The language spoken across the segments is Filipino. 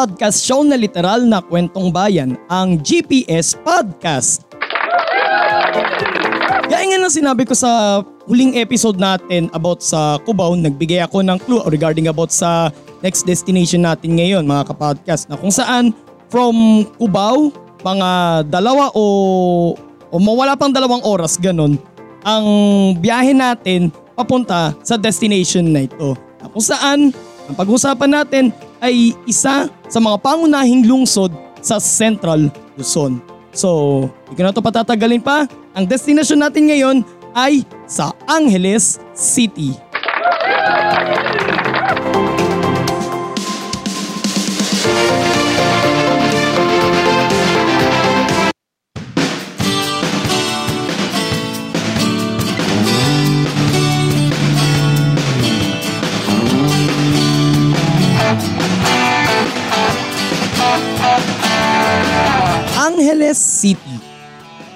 podcast show na literal na kwentong bayan, ang GPS Podcast. Kaya nga na sinabi ko sa huling episode natin about sa Cubao, nagbigay ako ng clue regarding about sa next destination natin ngayon mga kapodcast na kung saan from Cubao, mga dalawa o, o mawala pang dalawang oras ganun, ang biyahe natin papunta sa destination na ito. Kung saan, ang pag-usapan natin ay isa sa mga pangunahing lungsod sa Central Luzon. So, hindi ko na ito patatagalin pa. Ang destination natin ngayon ay sa Angeles City. City.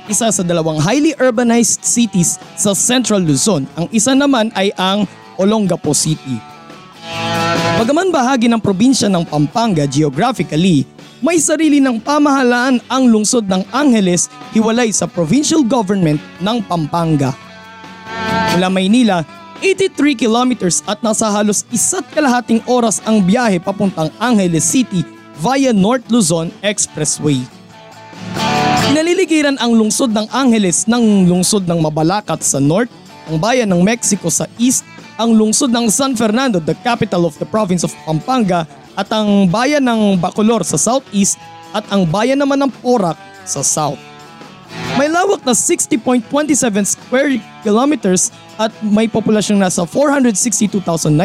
Isa sa dalawang highly urbanized cities sa Central Luzon. Ang isa naman ay ang Olongapo City. Bagaman bahagi ng probinsya ng Pampanga geographically, may sarili ng pamahalaan ang lungsod ng Angeles hiwalay sa provincial government ng Pampanga. Mula Maynila, 83 kilometers at nasa halos isa't kalahating oras ang biyahe papuntang Angeles City via North Luzon Expressway. Pinaliligiran ang lungsod ng Angeles ng lungsod ng Mabalacat sa north, ang bayan ng Mexico sa east, ang lungsod ng San Fernando, the capital of the province of Pampanga, at ang bayan ng Bacolor sa southeast at ang bayan naman ng Porac sa south. May lawak na 60.27 square kilometers at may populasyong nasa 462,928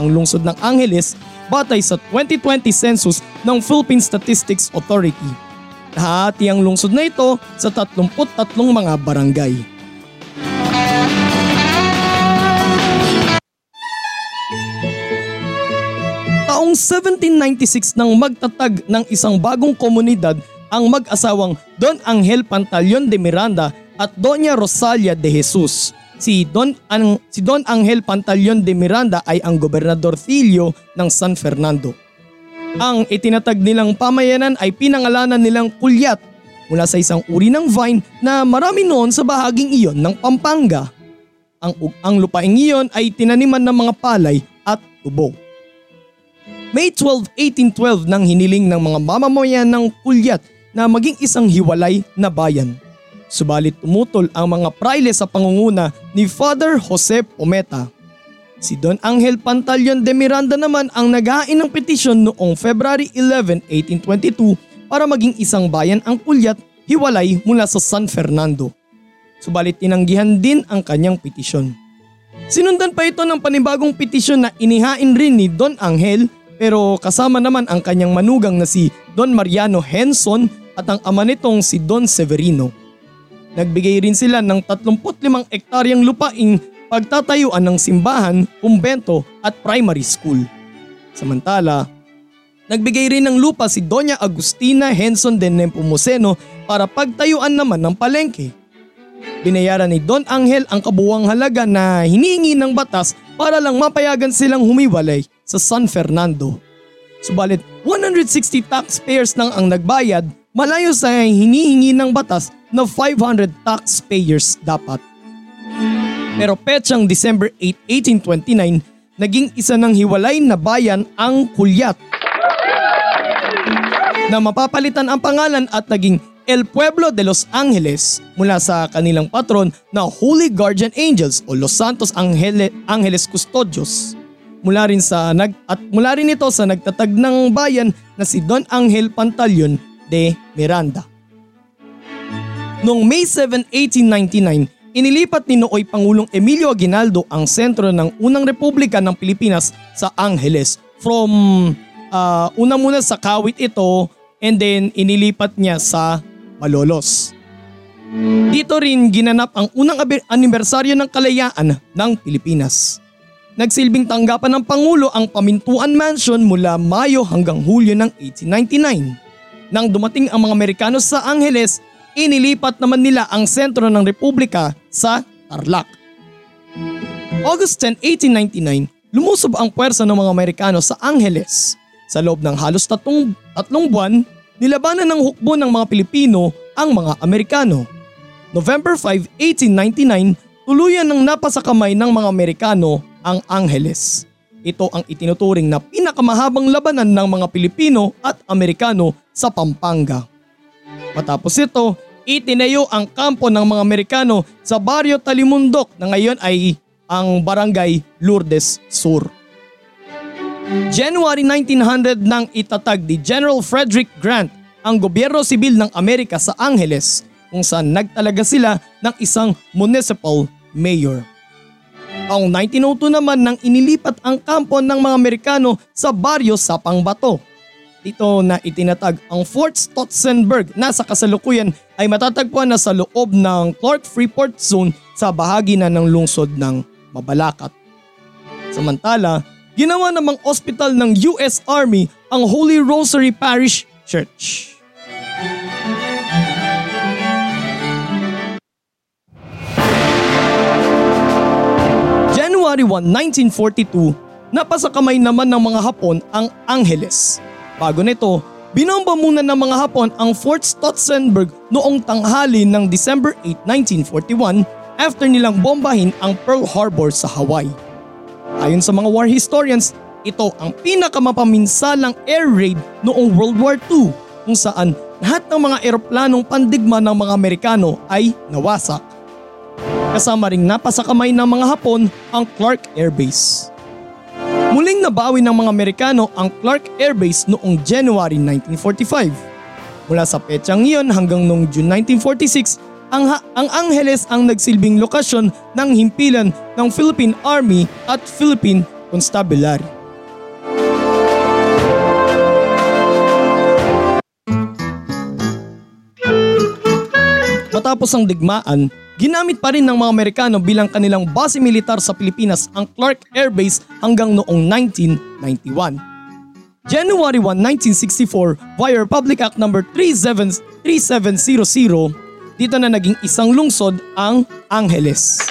ang lungsod ng Angeles batay sa 2020 census ng Philippine Statistics Authority. Nahati ang lungsod na ito sa 33 mga barangay. Taong 1796 nang magtatag ng isang bagong komunidad ang mag-asawang Don Angel Pantaleon de Miranda at Doña Rosalia de Jesus. Si Don, ang, si Don Angel Pantaleon de Miranda ay ang gobernador Filio ng San Fernando. Ang itinatag nilang pamayanan ay pinangalanan nilang kulyat mula sa isang uri ng vine na marami noon sa bahaging iyon ng Pampanga. Ang, ang lupaing iyon ay tinaniman ng mga palay at tubo. May 12, 1812 nang hiniling ng mga mamamayan ng kulyat na maging isang hiwalay na bayan. Subalit tumutol ang mga praile sa pangunguna ni Father Jose Pometa Si Don Angel Pantaleon de Miranda naman ang naghain ng petisyon noong February 11, 1822 para maging isang bayan ang kulyat hiwalay mula sa San Fernando. Subalit tinanggihan din ang kanyang petisyon. Sinundan pa ito ng panibagong petisyon na inihain rin ni Don Angel pero kasama naman ang kanyang manugang na si Don Mariano Henson at ang ama nitong si Don Severino. Nagbigay rin sila ng 35 ektaryang lupaing pagtatayuan ng simbahan, kumbento at primary school. Samantala, nagbigay rin ng lupa si Doña Agustina Henson de Nepomuceno para pagtayuan naman ng palengke. Binayaran ni Don Angel ang kabuwang halaga na hinihingi ng batas para lang mapayagan silang humiwalay sa San Fernando. Subalit 160 taxpayers nang ang nagbayad malayo sa hinihingi ng batas na 500 taxpayers dapat. Pero petsang December 8, 1829, naging isa ng hiwalay na bayan ang Kulyat. Na mapapalitan ang pangalan at naging El Pueblo de Los Angeles mula sa kanilang patron na Holy Guardian Angels o Los Santos Angele, Angeles Custodios. Mula rin sa nag at mula rin ito sa nagtatag ng bayan na si Don Angel Pantaleon de Miranda. Noong May 7, 1899, Inilipat ni Nooy Pangulong Emilio Aguinaldo ang sentro ng unang republika ng Pilipinas sa Angeles from ah, una muna sa Kawit ito and then inilipat niya sa Malolos. Dito rin ginanap ang unang anibersaryo ng kalayaan ng Pilipinas. Nagsilbing tanggapan ng Pangulo ang Pamintuan Mansion mula Mayo hanggang Hulyo ng 1899. Nang dumating ang mga Amerikano sa Angeles, inilipat naman nila ang sentro ng Republika sa Tarlac. August 10, 1899, lumusob ang puwersa ng mga Amerikano sa Angeles. Sa loob ng halos tatlong, tatlong buwan, nilabanan ng hukbo ng mga Pilipino ang mga Amerikano. November 5, 1899, tuluyan ng napasakamay ng mga Amerikano ang Angeles. Ito ang itinuturing na pinakamahabang labanan ng mga Pilipino at Amerikano sa Pampanga. Matapos ito, itinayo ang kampo ng mga Amerikano sa Barrio Talimundok na ngayon ay ang Barangay Lourdes Sur. January 1900 nang itatag ni General Frederick Grant ang gobyerno sibil ng Amerika sa Angeles kung saan nagtalaga sila ng isang municipal mayor. Taong 1902 naman nang inilipat ang kampo ng mga Amerikano sa baryo sa Pangbato. Dito na itinatag ang Fort Stotzenberg na sa kasalukuyan ay matatagpuan na sa loob ng Clark Freeport Zone sa bahagi na ng lungsod ng Mabalacat. Samantala, ginawa namang ospital ng US Army ang Holy Rosary Parish Church. January 1, 1942, napasakamay naman ng mga Hapon ang Angeles. Bago nito, binomba muna ng mga Hapon ang Fort Stotzenberg noong tanghali ng December 8, 1941 after nilang bombahin ang Pearl Harbor sa Hawaii. Ayon sa mga war historians, ito ang pinakamapaminsalang air raid noong World War II kung saan lahat ng mga eroplanong pandigma ng mga Amerikano ay nawasak. Kasama ring napasakamay ng mga Hapon ang Clark Air Base. Muling nabawi ng mga Amerikano ang Clark Air Base noong January 1945. Mula sa petsang iyon hanggang noong June 1946, ang, ha- ang Angeles ang nagsilbing lokasyon ng himpilan ng Philippine Army at Philippine Constabulary. Matapos ang digmaan, ginamit pa rin ng mga Amerikano bilang kanilang base militar sa Pilipinas ang Clark Air Base hanggang noong 1991. January 1, 1964 via Republic Act No. 37 3700, dito na naging isang lungsod ang Angeles.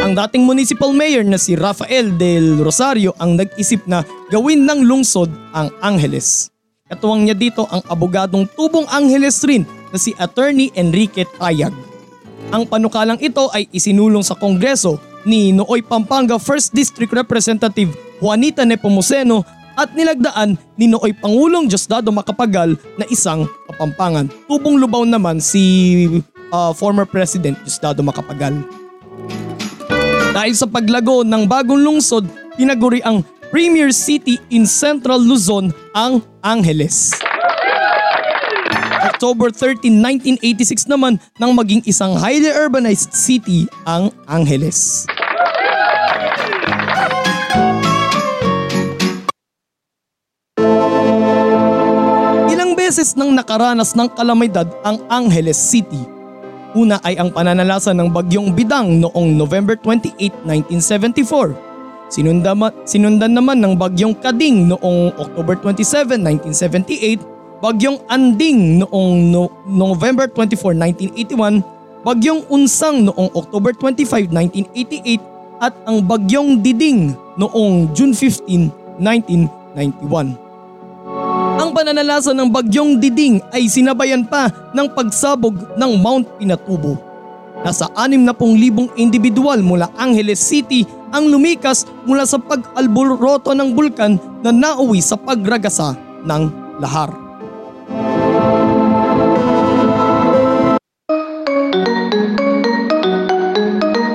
Ang dating municipal mayor na si Rafael del Rosario ang nag-isip na gawin ng lungsod ang Angeles. Katuwang niya dito ang abogadong tubong Angeles rin na si Attorney Enrique Tayag. Ang panukalang ito ay isinulong sa Kongreso ni Nooy Pampanga 1st District Representative Juanita Nepomuceno at nilagdaan ni Nooy Pangulong Diosdado Macapagal na isang kapampangan. Tubong lubaw naman si uh, former President Diosdado Macapagal. Dahil sa paglago ng bagong lungsod, tinaguri ang Premier City in Central Luzon ang Angeles. October 13, 1986 naman nang maging isang highly urbanized city ang Angeles. Ilang beses nang nakaranas ng kalamidad ang Angeles City. Una ay ang pananalasa ng bagyong Bidang noong November 28, 1974. Sinundan, sinundan naman ng bagyong Kading noong October 27, 1978 Bagyong Anding noong no- November 24, 1981, Bagyong Unsang noong October 25, 1988 at ang Bagyong Diding noong June 15, 1991. Ang pananalasa ng Bagyong Diding ay sinabayan pa ng pagsabog ng Mount Pinatubo. Nasa 60,000 individual mula Angeles City ang lumikas mula sa pag-alboroto ng bulkan na nauwi sa pagragasa ng lahar.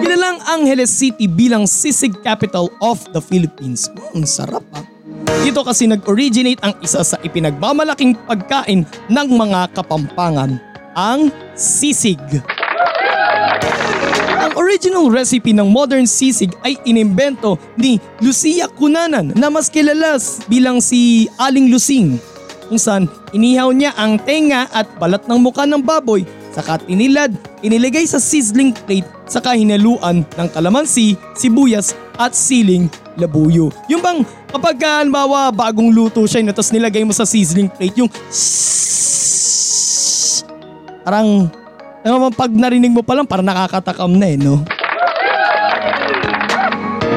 Kilalang Angeles City bilang sisig capital of the Philippines. Mm, sarap ah. Dito kasi nag-originate ang isa sa ipinagmamalaking pagkain ng mga kapampangan, ang sisig. Ang original recipe ng modern sisig ay inimbento ni Lucia Cunanan na mas kilala bilang si Aling Lusing kung saan inihaw niya ang tenga at balat ng muka ng baboy saka tinilad, inilagay sa sizzling plate saka hinaluan ng kalamansi, sibuyas at siling labuyo. Yung bang kapag halimbawa bagong luto siya tapos nilagay mo sa sizzling plate yung parang ano, pag narinig mo pa lang parang nakakatakam na eh no?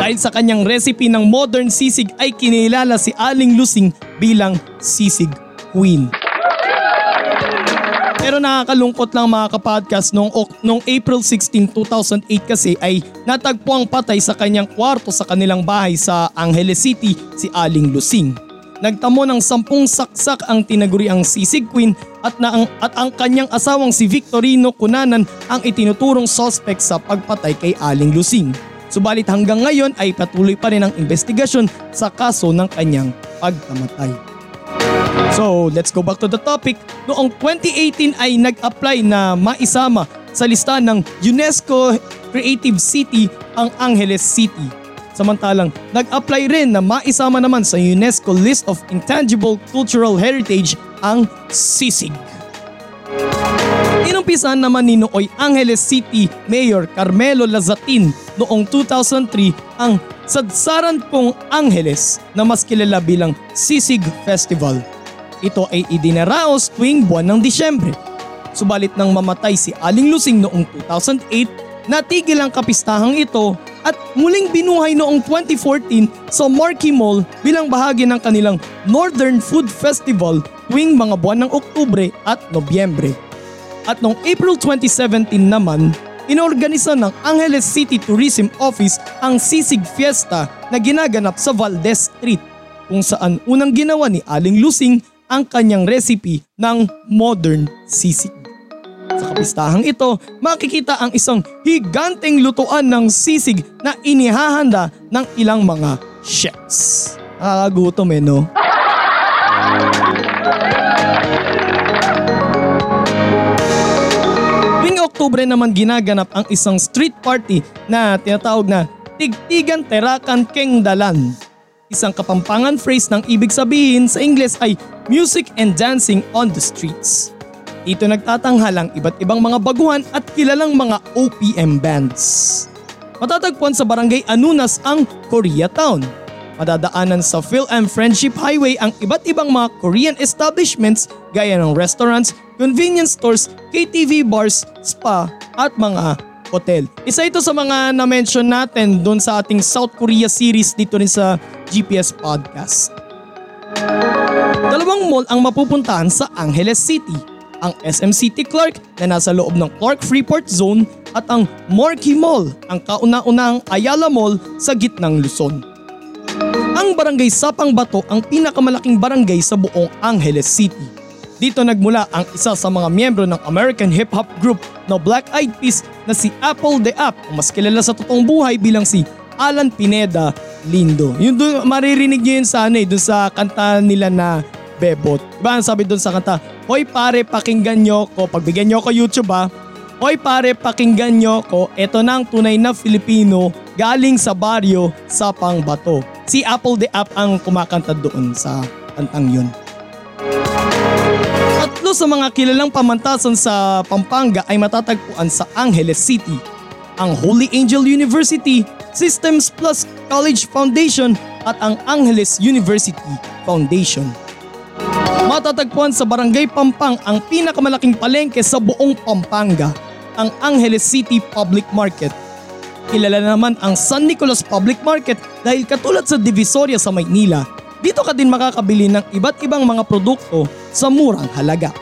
Dahil sa kanyang recipe ng modern sisig ay kinilala si Aling Lusing bilang sisig queen. Pero nakakalungkot lang mga kapodcast nung, nung April 16, 2008 kasi ay natagpo ang patay sa kanyang kwarto sa kanilang bahay sa Angeles City si Aling Lusing. Nagtamo ng sampung saksak ang tinaguriang sisig queen at, na ang, at ang kanyang asawang si Victorino Cunanan ang itinuturong suspect sa pagpatay kay Aling Lusing. Subalit hanggang ngayon ay patuloy pa rin ang investigasyon sa kaso ng kanyang pagkamatay. So let's go back to the topic. Noong 2018 ay nag-apply na maisama sa listahan ng UNESCO Creative City ang Angeles City. Samantalang nag-apply rin na maisama naman sa UNESCO List of Intangible Cultural Heritage ang Sisig. Inumpisahan naman ni Nooy Angeles City Mayor Carmelo Lazatin noong 2003 ang Sadsaran Pong Angeles na mas kilala bilang Sisig Festival. Ito ay idinaraos tuwing buwan ng Disyembre. Subalit nang mamatay si Aling Lusing noong 2008, natigil ang kapistahang ito at muling binuhay noong 2014 sa Marquee Mall bilang bahagi ng kanilang Northern Food Festival tuwing mga buwan ng Oktubre at Nobyembre. At noong April 2017 naman, inorganisa ng Angeles City Tourism Office ang Sisig Fiesta na ginaganap sa Valdez Street kung saan unang ginawa ni Aling Lusing ang kanyang recipe ng modern sisig. Sa kapistahang ito, makikita ang isang higanteng lutuan ng sisig na inihahanda ng ilang mga chefs. Nakakagutom eh no? Oktubre naman ginaganap ang isang street party na tinatawag na Tigtigan Terakan Keng Dalan. Isang kapampangan phrase ng ibig sabihin sa Ingles ay music and dancing on the streets. Dito nagtatanghal ang iba't ibang mga baguhan at kilalang mga OPM bands. Matatagpuan sa barangay Anunas ang Koreatown. Madadaanan sa Phil and Friendship Highway ang iba't ibang mga Korean establishments gaya ng restaurants, convenience stores, KTV bars, spa at mga hotel. Isa ito sa mga na-mention natin doon sa ating South Korea series dito rin sa GPS Podcast. Dalawang mall ang mapupuntahan sa Angeles City. Ang SM City Clark na nasa loob ng Clark Freeport Zone at ang Marquee Mall, ang kauna-unahang Ayala Mall sa gitnang Luzon. Ang barangay Sapang Bato ang pinakamalaking barangay sa buong Angeles City dito nagmula ang isa sa mga miyembro ng American hip-hop group na Black Eyed Peas na si Apple the App o mas kilala sa totoong buhay bilang si Alan Pineda Lindo. Yung doon maririnig niyo yun sa ano eh, doon sa kanta nila na Bebot. Diba sabi doon sa kanta, Hoy pare pakinggan nyo ko, pagbigyan nyo ko YouTube ha. Hoy pare pakinggan nyo ko, eto na ang tunay na Filipino galing sa baryo sa Pangbato. Si Apple the App ang kumakanta doon sa kantang yun. Tatlo sa mga kilalang pamantasan sa Pampanga ay matatagpuan sa Angeles City. Ang Holy Angel University, Systems Plus College Foundation at ang Angeles University Foundation. Matatagpuan sa Barangay Pampang ang pinakamalaking palengke sa buong Pampanga, ang Angeles City Public Market. Kilala naman ang San Nicolas Public Market dahil katulad sa Divisoria sa Maynila, dito ka din makakabili ng iba't ibang mga produkto sa murang halaga.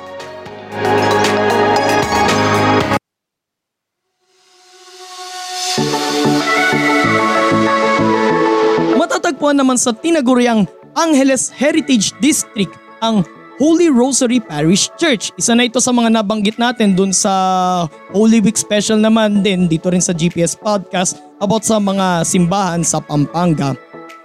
Matatagpuan naman sa tinaguriang Angeles Heritage District ang Holy Rosary Parish Church. Isa na ito sa mga nabanggit natin dun sa Holy Week special naman din dito rin sa GPS podcast about sa mga simbahan sa Pampanga.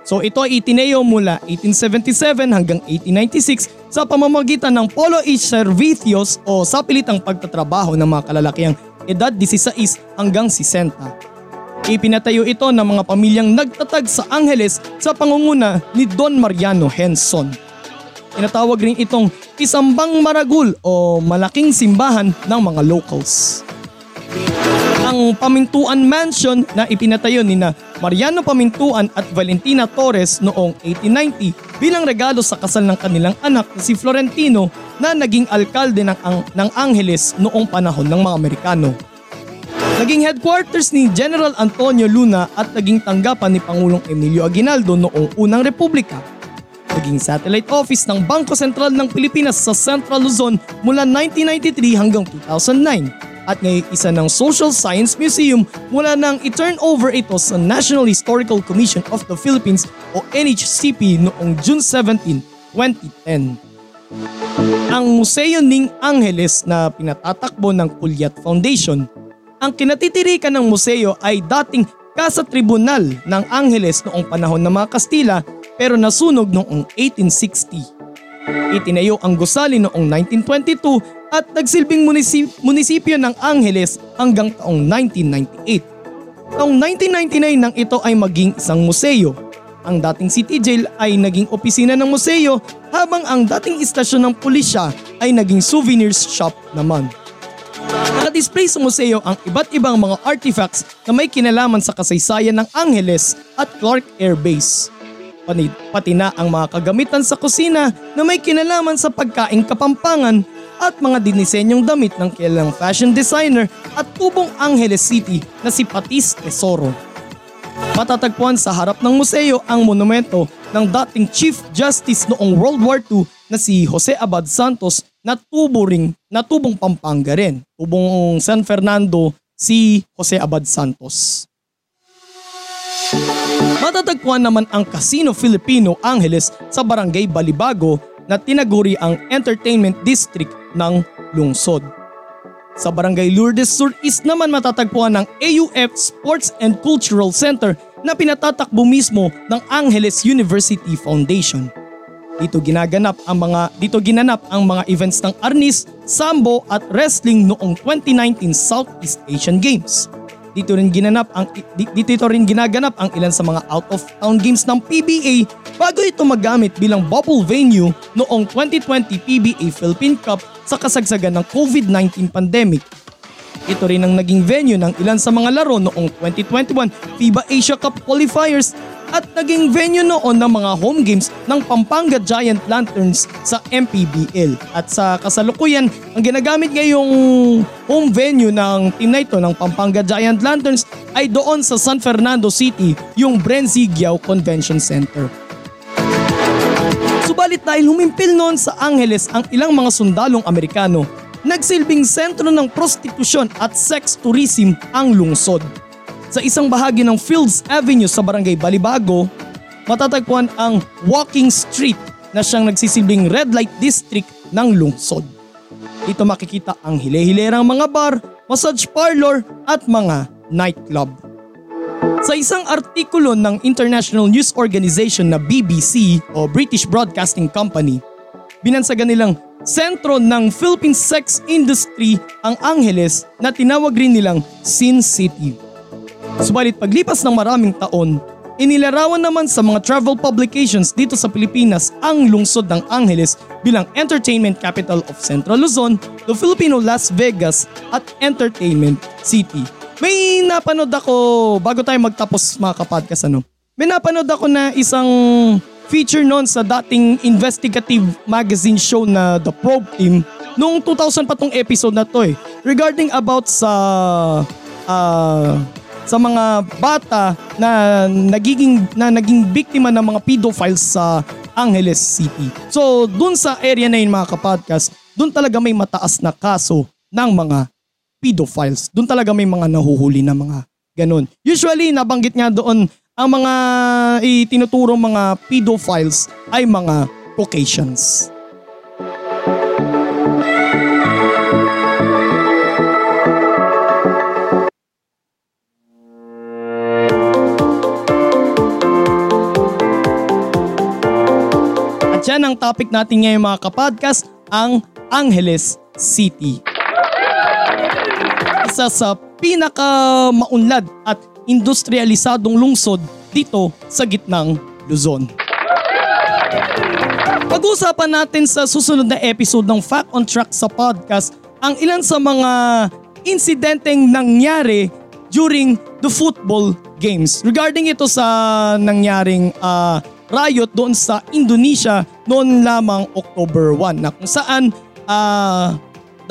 So ito ay itineo mula 1877 hanggang 1896 sa pamamagitan ng Polo H. Servicios o sapilitang pagtatrabaho ng mga kalalakiang edad 16 hanggang 60. Ipinatayo ito ng mga pamilyang nagtatag sa Angeles sa pangunguna ni Don Mariano Henson. Tinatawag rin itong isambang maragul o malaking simbahan ng mga locals. Ang Pamintuan Mansion na ipinatayo ni na Mariano Pamintuan at Valentina Torres noong 1890 bilang regalo sa kasal ng kanilang anak na si Florentino na naging alkalde ng, ang, ng Angeles noong panahon ng mga Amerikano. Naging headquarters ni General Antonio Luna at naging tanggapan ni Pangulong Emilio Aguinaldo noong unang republika. Naging satellite office ng Bangko Sentral ng Pilipinas sa Central Luzon mula 1993 hanggang 2009 at ngayon isa ng Social Science Museum mula nang i-turn over ito sa National Historical Commission of the Philippines o NHCP noong June 17, 2010. Ang Museo Ning Angeles na pinatatakbo ng Pulyat Foundation. Ang kinatitirikan ng museo ay dating Casa Tribunal ng Angeles noong panahon ng mga Kastila pero nasunog noong 1860. Itinayo ang gusali noong 1922 at nagsilbing munisip- munisipyo ng Angeles hanggang taong 1998. Taong 1999 nang ito ay maging isang museo. Ang dating city jail ay naging opisina ng museo habang ang dating istasyon ng pulisya ay naging souvenirs shop naman. Nakadisplay sa museo ang iba't ibang mga artifacts na may kinalaman sa kasaysayan ng Angeles at Clark Air Base. Pati na ang mga kagamitan sa kusina na may kinalaman sa pagkaing kapampangan at mga dinisenyong damit ng kilalang fashion designer at tubong Angeles City na si Patis Tesoro. Matatagpuan sa harap ng museo ang monumento ng dating Chief Justice noong World War II na si Jose Abad Santos na tubo ring na tubong Pampanga rin. Tubong San Fernando si Jose Abad Santos. Matatagpuan naman ang Casino Filipino Angeles sa Barangay Balibago na tinaguri ang entertainment district ng lungsod. Sa Barangay Lourdes Sur East naman matatagpuan ang AUF Sports and Cultural Center na pinatatakbo mismo ng Angeles University Foundation. Dito ginaganap ang mga dito ginanap ang mga events ng Arnis, Sambo at Wrestling noong 2019 Southeast Asian Games. Dito rin ginanap ang dito rin ginaganap ang ilan sa mga out of town games ng PBA bago ito magamit bilang bubble venue noong 2020 PBA Philippine Cup sa kasagsagan ng COVID-19 pandemic. Ito rin ang naging venue ng ilan sa mga laro noong 2021 FIBA Asia Cup qualifiers at naging venue noon ng mga home games ng Pampanga Giant Lanterns sa MPBL. At sa kasalukuyan, ang ginagamit ngayong home venue ng team na ito ng Pampanga Giant Lanterns ay doon sa San Fernando City, yung Brenzy Giao Convention Center. Subalit dahil humimpil noon sa Angeles ang ilang mga sundalong Amerikano, nagsilbing sentro ng prostitusyon at sex tourism ang lungsod sa isang bahagi ng Fields Avenue sa Barangay Balibago, matatagpuan ang Walking Street na siyang nagsisilbing red light district ng lungsod. Dito makikita ang hile-hilerang mga bar, massage parlor at mga nightclub. Sa isang artikulo ng International News Organization na BBC o British Broadcasting Company, binansagan nilang sentro ng Philippine sex industry ang Angeles na tinawag rin nilang Sin City. Subalit paglipas ng maraming taon, inilarawan naman sa mga travel publications dito sa Pilipinas ang lungsod ng Angeles bilang Entertainment Capital of Central Luzon, the Filipino Las Vegas at Entertainment City. May napanood ako bago tayo magtapos mga kapodcast ano. May napanood ako na isang feature noon sa dating investigative magazine show na The Probe Team noong 2000 pa tong episode na to eh. Regarding about sa uh, sa mga bata na nagiging na naging biktima ng mga pedophiles sa Angeles City. So dun sa area na yun mga kapodcast, dun talaga may mataas na kaso ng mga pedophiles. Dun talaga may mga nahuhuli na mga ganun. Usually nabanggit nga doon ang mga itinuturong mga pedophiles ay mga Caucasians. Ang topic natin ngayon mga kapodcast, ang Angeles City. Isa sa pinaka maunlad at industrialisadong lungsod dito sa gitnang Luzon. Pag-uusapan natin sa susunod na episode ng Fact on Track sa podcast ang ilan sa mga insidenteng nangyari during the football games. Regarding ito sa nangyaring uh, riot doon sa Indonesia noon lamang October 1 na kung saan uh,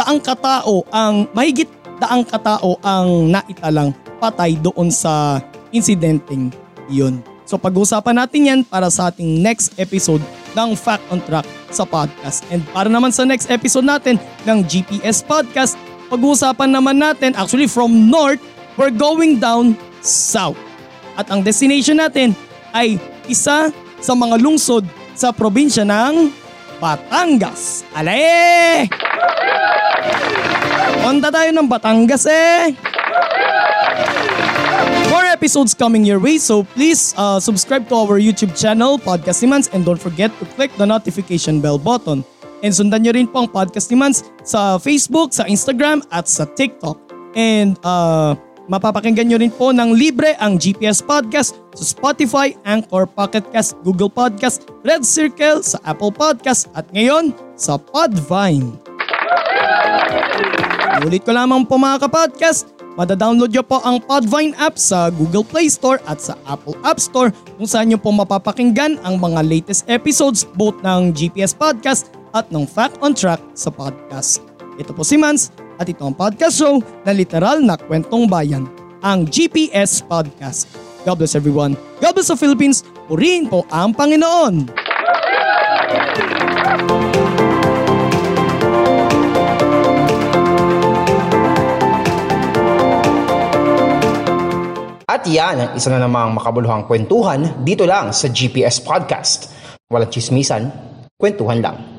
daang katao ang mahigit daang katao ang naitalang patay doon sa insidenteng iyon. So pag-uusapan natin yan para sa ating next episode ng Fact on Track sa podcast. And para naman sa next episode natin ng GPS Podcast, pag-uusapan naman natin actually from north, we're going down south. At ang destination natin ay isa sa mga lungsod sa probinsya ng Batangas. Alay! Punta tayo ng Batangas eh! More episodes coming your way, so please uh, subscribe to our YouTube channel, Podcast ni Mans, and don't forget to click the notification bell button. And sundan nyo rin po ang Podcast ni Mans sa Facebook, sa Instagram, at sa TikTok. And uh, Mapapakinggan nyo rin po ng libre ang GPS Podcast sa Spotify, Anchor, Pocket Cast, Google Podcast, Red Circle, sa Apple Podcast at ngayon sa Podvine. Ulit ko lamang po mga kapodcast, madadownload nyo po ang Podvine app sa Google Play Store at sa Apple App Store kung saan nyo po mapapakinggan ang mga latest episodes both ng GPS Podcast at ng Fact on Track sa podcast. Ito po si Mans at ito ang podcast show na literal na kwentong bayan, ang GPS Podcast. God bless everyone. God bless the Philippines. Purihin po ang Panginoon. At yan isa na namang makabuluhang kwentuhan dito lang sa GPS Podcast. Walang chismisan, kwentuhan lang.